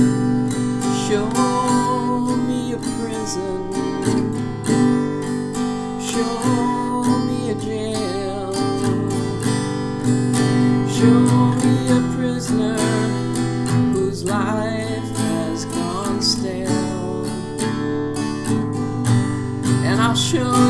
Show me a prison. Show me a jail. Show me a prisoner whose life has gone stale. And I'll show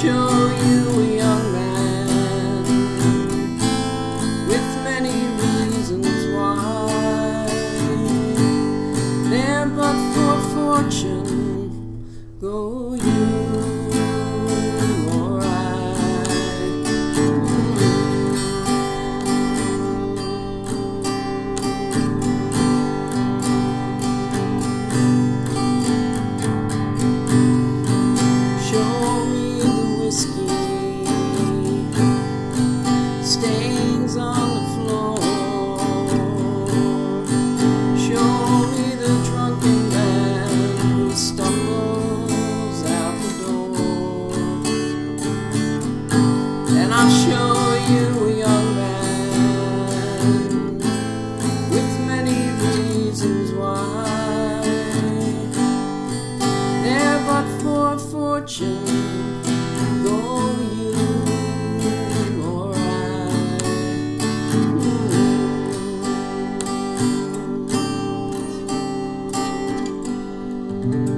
show you with many reasons why. There but for fortune, go you or I. Hmm.